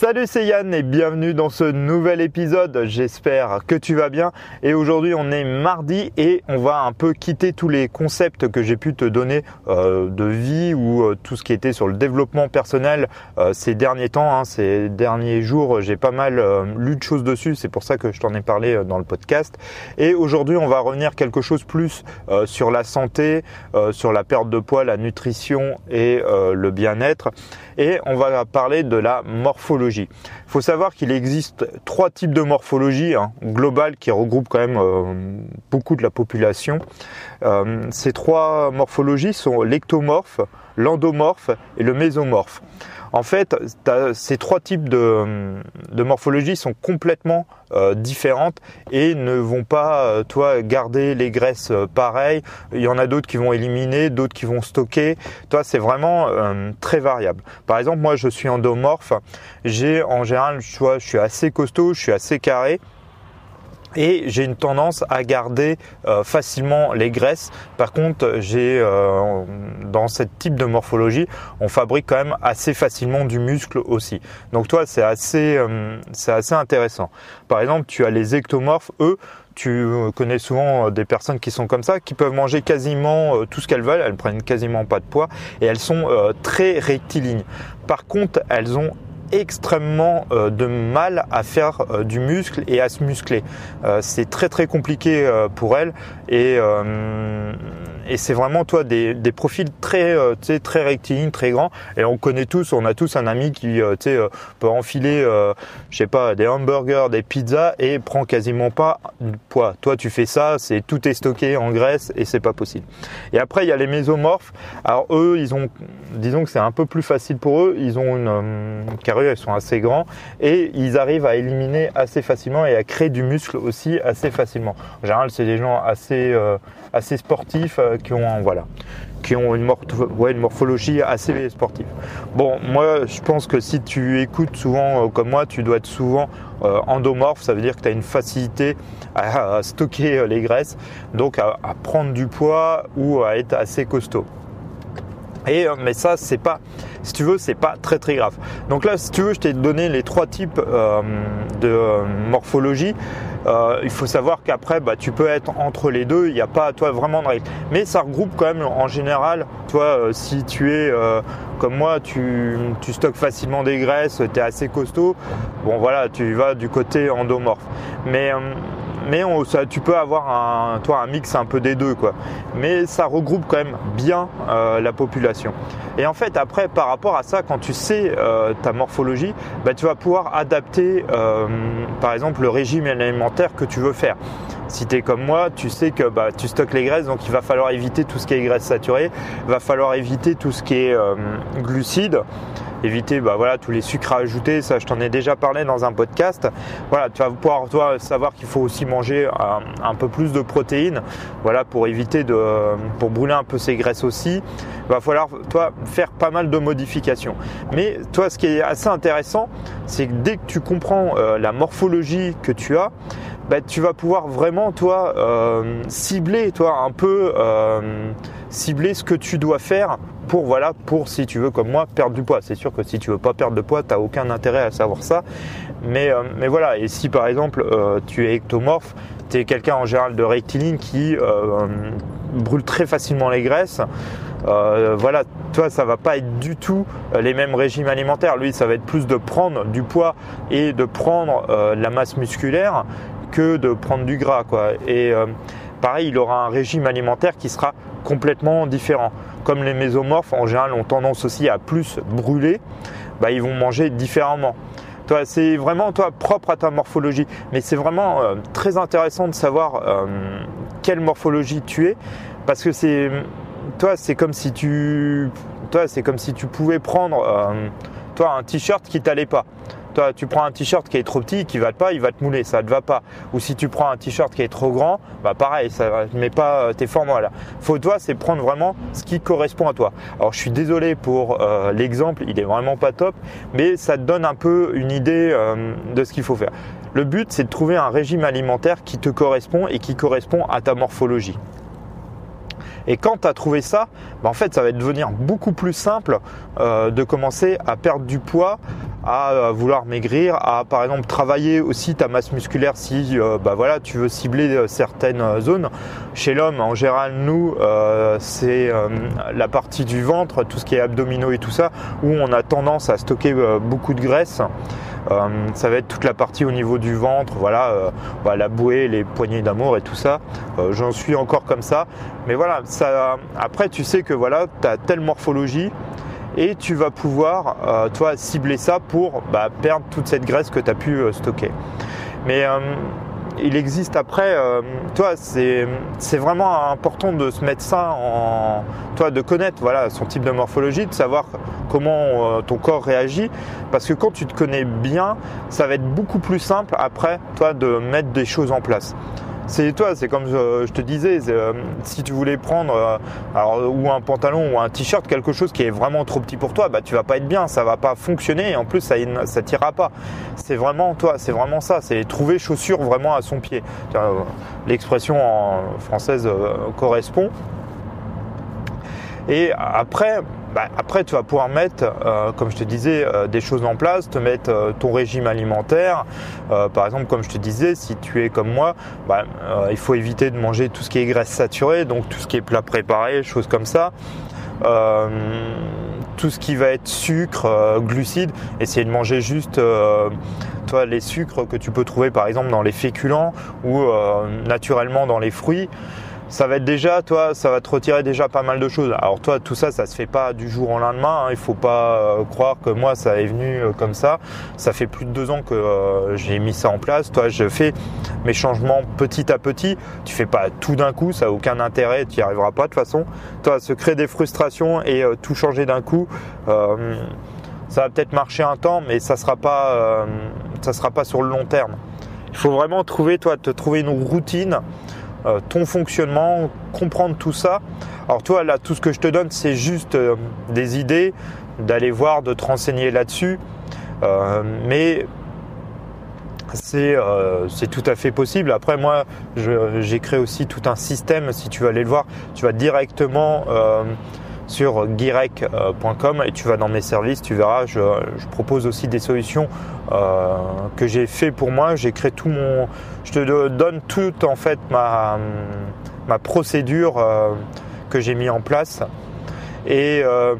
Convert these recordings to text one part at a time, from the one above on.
Salut, c'est Yann et bienvenue dans ce nouvel épisode. J'espère que tu vas bien. Et aujourd'hui, on est mardi et on va un peu quitter tous les concepts que j'ai pu te donner euh, de vie ou euh, tout ce qui était sur le développement personnel euh, ces derniers temps. Hein, ces derniers jours, j'ai pas mal lu de choses dessus. C'est pour ça que je t'en ai parlé dans le podcast. Et aujourd'hui, on va revenir quelque chose plus sur la santé, sur la perte de poids, la nutrition et le bien-être. Et on va parler de la morphologie il faut savoir qu'il existe trois types de morphologie hein, globale qui regroupent quand même euh, beaucoup de la population. Euh, ces trois morphologies sont l'ectomorphe, l'endomorphe et le mésomorphe. En fait, ces trois types de, de morphologie sont complètement euh, différentes et ne vont pas, euh, toi, garder les graisses euh, pareilles. Il y en a d'autres qui vont éliminer, d'autres qui vont stocker. Toi, c'est vraiment très variable. Par exemple, moi, je suis endomorphe. J'ai en général, tu je suis assez costaud, je suis assez carré et j'ai une tendance à garder euh, facilement les graisses. Par contre, j'ai euh, dans ce type de morphologie, on fabrique quand même assez facilement du muscle aussi. Donc toi, c'est assez euh, c'est assez intéressant. Par exemple, tu as les ectomorphes, eux, tu connais souvent des personnes qui sont comme ça, qui peuvent manger quasiment tout ce qu'elles veulent, elles prennent quasiment pas de poids et elles sont très rectilignes. Par contre, elles ont extrêmement euh, de mal à faire euh, du muscle et à se muscler. Euh, c'est très très compliqué pour elle et et c'est vraiment toi des, profils très euh, très rectilignes, très grands. Et on connaît tous, on a tous un ami qui euh, euh, peut enfiler, pas, des hamburgers, des pizzas et prend quasiment pas de poids. Toi, tu fais ça, c'est tout est stocké en graisse et c'est pas possible. Et après, il y a les mésomorphes. Alors eux, ils ont, disons que c'est un peu plus facile pour eux. Ils ont une euh, carrure, ils sont assez grands et ils arrivent à éliminer assez facilement et à créer du muscle aussi assez facilement. En général, c'est des gens assez assez sportifs euh, qui ont voilà qui ont une, une, morphologie assez sportive. Bon, moi je pense que si tu écoutes souvent euh, comme moi, tu dois être souvent euh, endomorphe, ça veut dire que tu as une facilité à, stocker les graisses, donc à, prendre du poids ou à être assez costaud. Et, mais ça, c'est pas, si tu veux, c'est pas très très grave. Donc là, si tu veux, je t'ai donné les trois types de morphologie. Euh, il faut savoir qu'après, bah, tu peux être entre les deux. Il n'y a pas, toi, vraiment de règle. Mais ça regroupe quand même, en général, toi, euh, si tu es euh, comme moi, tu, tu, stockes facilement des graisses, tu es assez costaud. Bon, voilà, tu vas du côté endomorphe. Mais mais tu peux avoir un, toi, un mix un peu des deux, quoi. Mais ça regroupe quand même bien euh, la population. Et en fait, après, par rapport à ça, quand tu sais euh, ta morphologie, bah, tu vas pouvoir adapter, euh, par exemple, le régime alimentaire que tu veux faire. Si tu es comme moi, tu sais que bah, tu stockes les graisses, donc il va falloir éviter tout ce qui est graisse saturée, il va falloir éviter tout ce qui est glucides éviter bah, voilà, tous les sucres ajoutés, ça je t'en ai déjà parlé dans un podcast. Voilà, tu vas pouvoir toi, savoir qu'il faut aussi manger un, peu plus de protéines, voilà, pour éviter de, pour brûler un peu ces graisses aussi. Il va falloir toi faire pas mal de modifications. Mais toi, ce qui est assez intéressant, c'est que dès que tu comprends euh, la morphologie que tu as, bah, tu vas pouvoir vraiment toi euh, cibler toi un peu euh, cibler ce que tu dois faire pour voilà pour si tu veux comme moi perdre du poids. C'est sûr que si tu veux pas perdre de poids, tu n'as aucun intérêt à savoir ça. Mais, euh, mais voilà, et si par exemple tu es ectomorphe, tu es quelqu'un en général de rectiligne qui brûle très facilement les graisses. voilà, toi, ça va pas être du tout les mêmes régimes alimentaires. Lui, ça va être plus de prendre du poids et de prendre la masse musculaire que de prendre du gras. Quoi. Et euh, pareil, il aura un régime alimentaire qui sera complètement différent. Comme les mésomorphes en général ont tendance aussi à plus brûler, bah, ils vont manger différemment. Toi, c'est vraiment toi propre à ta morphologie. Mais c'est vraiment euh, très intéressant de savoir euh, quelle morphologie tu es, parce que c'est toi, c'est comme si tu, toi, c'est comme si tu pouvais prendre toi un t-shirt qui t'allait pas tu prends un t-shirt qui est trop petit, qui va pas, il va te mouler, ça te va pas. Ou si tu prends un t-shirt qui est trop grand, bah pareil, ça ne met pas euh, tes formes là. Faut toi, c'est prendre vraiment ce qui correspond à toi. Alors je suis désolé pour euh, l'exemple, il est vraiment pas top, mais ça te donne un peu une idée euh, de ce qu'il faut faire. Le but, c'est de trouver un régime alimentaire qui te correspond et qui correspond à ta morphologie. Et quand tu as trouvé ça, bah, en fait, ça va devenir beaucoup plus simple de commencer à perdre du poids, à vouloir maigrir, à par exemple travailler aussi ta masse musculaire si bah, voilà, tu veux cibler certaines zones. Chez l'homme, en général, nous, c'est la partie du ventre, tout ce qui est abdominaux et tout ça, où on a tendance à stocker beaucoup de graisse. Euh, ça va être toute la partie au niveau du ventre, voilà, euh, bah, la bouée, les poignées d'amour et tout ça. Euh, j'en suis encore comme ça. Mais voilà, ça, après tu sais que voilà, tu as telle morphologie et tu vas pouvoir toi cibler ça pour bah, perdre toute cette graisse que tu as pu stocker. Mais il existe après, euh, toi, c'est vraiment important de se mettre ça en, toi, de connaître voilà son type de morphologie, de savoir comment euh, ton corps réagit, parce que quand tu te connais bien, ça va être beaucoup plus simple après, toi, de mettre des choses en place c'est toi, c'est comme je, te disais, euh, si tu voulais prendre euh, alors, ou un pantalon ou un t-shirt, quelque chose qui est vraiment trop petit pour toi, bah tu vas pas être bien, ça va pas fonctionner et en plus ça ça t'ira pas. C'est vraiment toi, c'est vraiment ça, c'est trouver chaussure vraiment à son pied. L'expression française euh, correspond. Et après, bah, après, tu vas pouvoir mettre, euh, comme je te disais, euh, des choses en place, te mettre euh, ton régime alimentaire. par exemple, comme je te disais, si tu es comme moi, bah, il faut éviter de manger tout ce qui est graisse saturée, donc tout ce qui est plat préparé, choses comme ça. tout ce qui va être sucre, glucides, essayer de manger juste toi, les sucres que tu peux trouver par exemple dans les féculents ou naturellement dans les fruits ça va être déjà, toi, ça va te retirer déjà pas mal de choses. Alors toi, tout ça, ça se fait pas du jour au lendemain. Hein. Il faut pas euh, croire que moi, ça est venu euh, comme ça. Ça fait plus de deux ans que euh, j'ai mis ça en place. Toi, je fais mes changements petit à petit. Tu fais pas tout d'un coup, ça a aucun intérêt. Tu n'y arriveras pas de toute façon. Toi, se créer des frustrations et tout changer d'un coup. ça va peut-être marcher un temps, mais ça sera pas, ça sera pas sur le long terme. Il faut vraiment trouver, toi, te trouver une routine euh, ton fonctionnement, comprendre tout ça. Alors toi là, tout ce que je te donne, c'est juste euh, des idées, d'aller voir, de te renseigner là-dessus. Euh, mais c'est tout à fait possible. Après moi, j'ai créé aussi tout un système. Si tu veux aller le voir, tu vas directement sur guirec.com et tu vas dans mes services, tu verras, je, propose aussi des solutions euh, que j'ai fait pour moi. J'ai créé tout mon, je te donne toute en fait ma, ma procédure euh, que j'ai mis en place euh,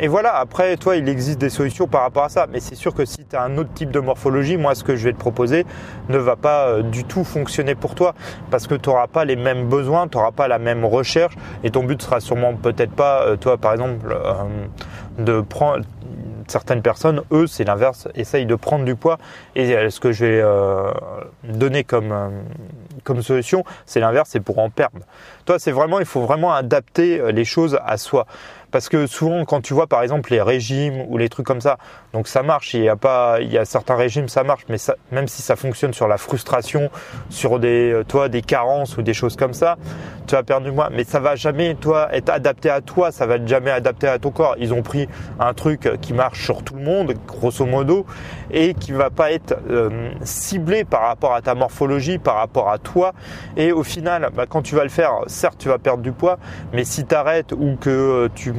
et, voilà, après, toi, il existe des solutions par rapport à ça. Mais c'est sûr que si tu as un autre type de morphologie, moi, ce que je vais te proposer ne va pas euh, du tout fonctionner pour toi. Parce que tu n'auras pas les mêmes besoins, tu n'auras pas la même recherche. Et ton but sera sûrement peut-être pas, euh, toi, par exemple, de prendre certaines personnes, eux, c'est l'inverse, essayent de prendre du poids. Et ce que je vais donner comme, comme solution, c'est l'inverse, c'est pour en perdre. Toi, c'est vraiment, il faut vraiment adapter les choses à soi. Parce que souvent, quand tu vois par exemple les régimes ou les trucs comme ça, donc ça marche. Il y a pas, il y a certains régimes, ça marche, mais ça, même si ça fonctionne sur la frustration, sur des, euh, toi, des carences ou des choses comme ça, tu vas perdre du poids. Mais ça va jamais, toi, être adapté à toi. Ça va jamais adapté à ton corps. Ils ont pris un truc qui marche sur tout le monde, grosso modo, et qui va pas être euh, ciblé par rapport à ta morphologie, par rapport à toi. Et au final, bah, quand tu vas le faire, certes, tu vas perdre du poids, mais si tu arrêtes ou que euh, tu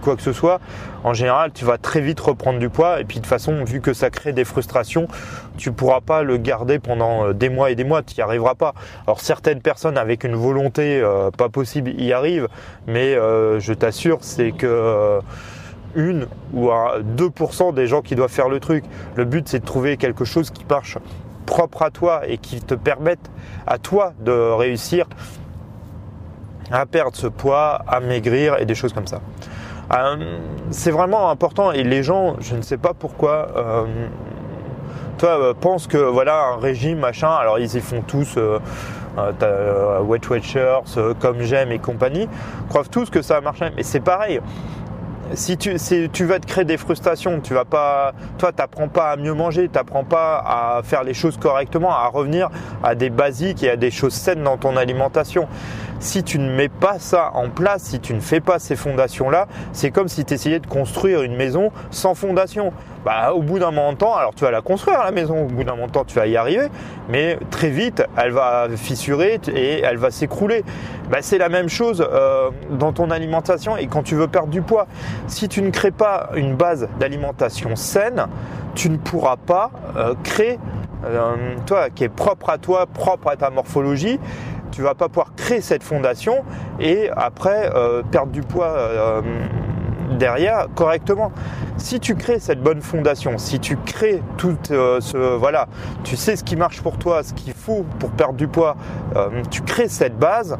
quoi que ce soit, en général, tu vas très vite reprendre du poids. Et puis de toute façon, vu que ça crée des frustrations, tu pourras pas le garder pendant euh, des mois et des mois. Tu n'y arriveras pas. Alors certaines personnes avec une volonté euh, pas possible y arrivent, mais euh, je t'assure, c'est que une ou 2% des gens qui doivent faire le truc. Le but, c'est de trouver quelque chose qui marche propre à toi et qui te permette à toi de réussir à perdre ce poids, à maigrir et des choses comme ça. Euh, c'est vraiment important et les gens, je ne sais pas pourquoi, euh, toi, euh, pensent que voilà un régime machin. Alors ils y font tous. Wet Watchers, comme j'aime et compagnie, croient tous que ça va marcher. Mais c'est pareil si tu, tu vas te créer des frustrations, tu vas pas, toi, t'apprends pas à mieux manger, t'apprends pas à faire les choses correctement, à revenir à des basiques et à des choses saines dans ton alimentation. Si tu ne mets pas ça en place, si tu ne fais pas ces fondations-là, c'est comme si tu essayais de construire une maison sans fondation. Bah, au bout d'un moment de temps, alors tu vas la construire la maison, au bout d'un moment de temps tu vas y arriver, mais très vite elle va fissurer et elle va s'écrouler. Bah, c'est la même chose euh, dans ton alimentation et quand tu veux perdre du poids. Si tu ne crées pas une base d'alimentation saine, tu ne pourras pas euh, créer, euh, toi qui est propre à toi, propre à ta morphologie, tu vas pas pouvoir créer cette fondation et après perdre du poids derrière correctement. Si tu crées cette bonne fondation, si tu crées tout euh, ce voilà, tu sais ce qui marche pour toi, ce qu'il faut pour perdre du poids, euh, tu crées cette base,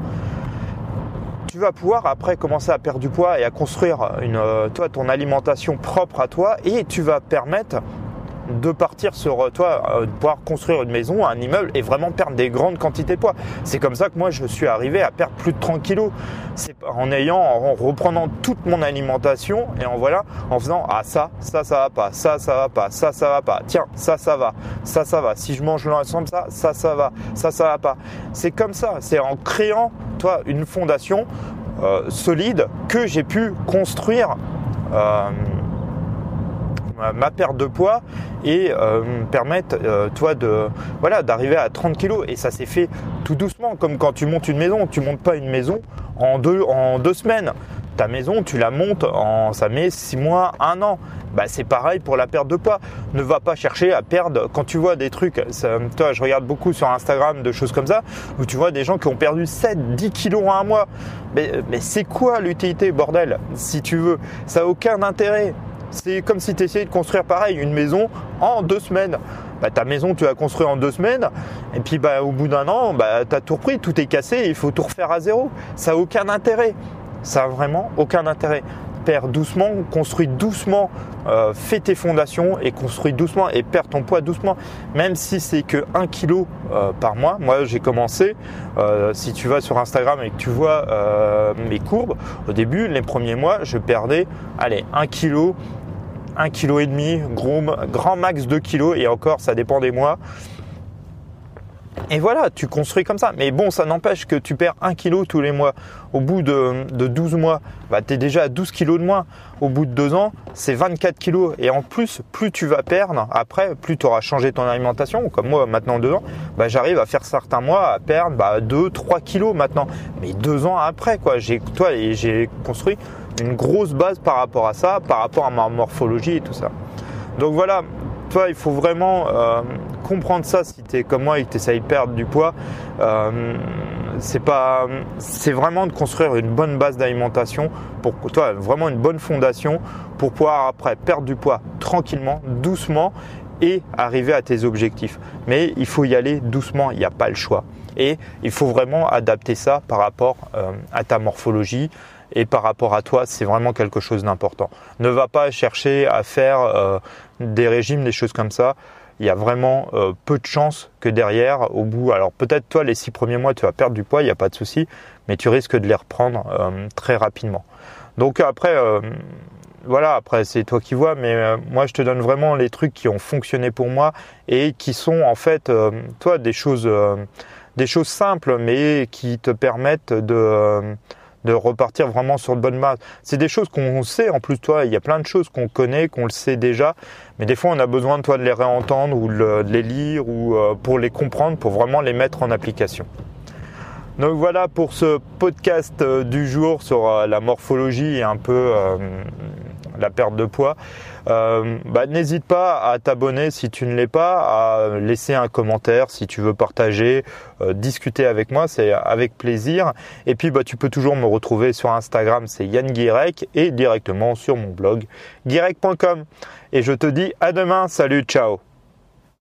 tu vas pouvoir après commencer à perdre du poids et à construire une, euh, toi, ton alimentation propre à toi et tu vas permettre de partir sur toi, euh, de pouvoir construire une maison, un immeuble et vraiment perdre des grandes quantités de poids. C'est comme ça que moi je suis arrivé à perdre plus de 30 kilos. C'est en ayant, en reprenant toute mon alimentation et en voilà, en faisant ah ça, ça ça va pas, ça ça va pas, ça ça va pas, tiens ça ça va, ça ça va. Si je mange l'ensemble ça, ça ça va, ça ça va pas. C'est comme ça, c'est en créant toi une fondation euh, solide que j'ai pu construire. Euh, ma perte de poids et euh, me permettre euh, toi de voilà d'arriver à 30 kilos et ça s'est fait tout doucement comme quand tu montes une maison tu montes pas une maison en deux en deux semaines ta maison tu la montes en ça met six mois un an bah, c'est pareil pour la perte de poids. Ne va pas chercher à perdre. Quand tu vois des trucs, toi, je regarde beaucoup sur Instagram de choses comme ça, où tu vois des gens qui ont perdu 7, 10 kilos en un mois. Mais, mais c'est quoi l'utilité, bordel Si tu veux, ça n'a aucun intérêt. C'est comme si tu essayais de construire pareil, une maison en deux semaines. Bah, ta maison, tu vas construire en deux semaines, et puis bah, au bout d'un an, bah, tu as tout repris, tout est cassé, il faut tout refaire à zéro. Ça n'a aucun intérêt. Ça n'a vraiment aucun intérêt. Perds doucement, construis doucement, euh, fais tes fondations et construis doucement et perds ton poids doucement. Même si c'est que 1 kg euh, par mois. Moi, j'ai commencé, euh, si tu vas sur Instagram et que tu vois mes courbes, au début, les premiers mois, je perdais, allez, 1 kg 1,5 kg, gros, grand max 2 kg et encore ça dépend des mois. Et voilà, tu construis comme ça. Mais bon, ça n'empêche que tu perds 1 kg tous les mois. Au bout de, 12 mois, bah, tu es déjà à 12 kg de moins. Au bout de 2 ans, c'est 24 kg. Et en plus, plus tu vas perdre, après, plus tu auras changé ton alimentation. Comme moi, maintenant 2 ans, bah, j'arrive à faire certains mois à perdre bah, 2, 3 kg maintenant. Mais 2 ans après, quoi, j'ai construit une grosse base par rapport à ça, par rapport à ma morphologie et tout ça. Donc voilà, toi, il faut vraiment euh, comprendre ça si tu es comme moi et que tu essayes de perdre du poids. Euh, c'est pas, c'est vraiment de construire une bonne base d'alimentation pour toi, vraiment une bonne fondation pour pouvoir après perdre du poids tranquillement, doucement et arriver à tes objectifs. Mais il faut y aller doucement, il n'y a pas le choix. Et il faut vraiment adapter ça par rapport euh, à ta morphologie, et par rapport à toi, c'est vraiment quelque chose d'important. Ne va pas chercher à faire euh, des régimes, des choses comme ça. Il y a vraiment euh, peu de chances que derrière, au bout, alors peut-être toi les six premiers mois tu vas perdre du poids, il n'y a pas de souci, mais tu risques de les reprendre euh, très rapidement. Donc après, voilà, après c'est toi qui vois, mais moi je te donne vraiment les trucs qui ont fonctionné pour moi et qui sont en fait, toi, des choses, des choses simples, mais qui te permettent de de repartir vraiment sur de bonnes bases. C'est des choses qu'on sait en plus toi, il y a plein de choses qu'on connaît, qu'on le sait déjà, mais des fois on a besoin de toi de les réentendre ou de les lire ou euh, pour les comprendre, pour vraiment les mettre en application. Donc voilà pour ce podcast euh, du jour sur euh, la morphologie et un peu la perte de poids. Euh, bah, n'hésite pas à t'abonner si tu ne l'es pas, à laisser un commentaire si tu veux partager, euh, discuter avec moi, c'est avec plaisir. Et puis bah, tu peux toujours me retrouver sur Instagram, c'est Yann Guirec, et directement sur mon blog guirec.com. Et je te dis à demain, salut, ciao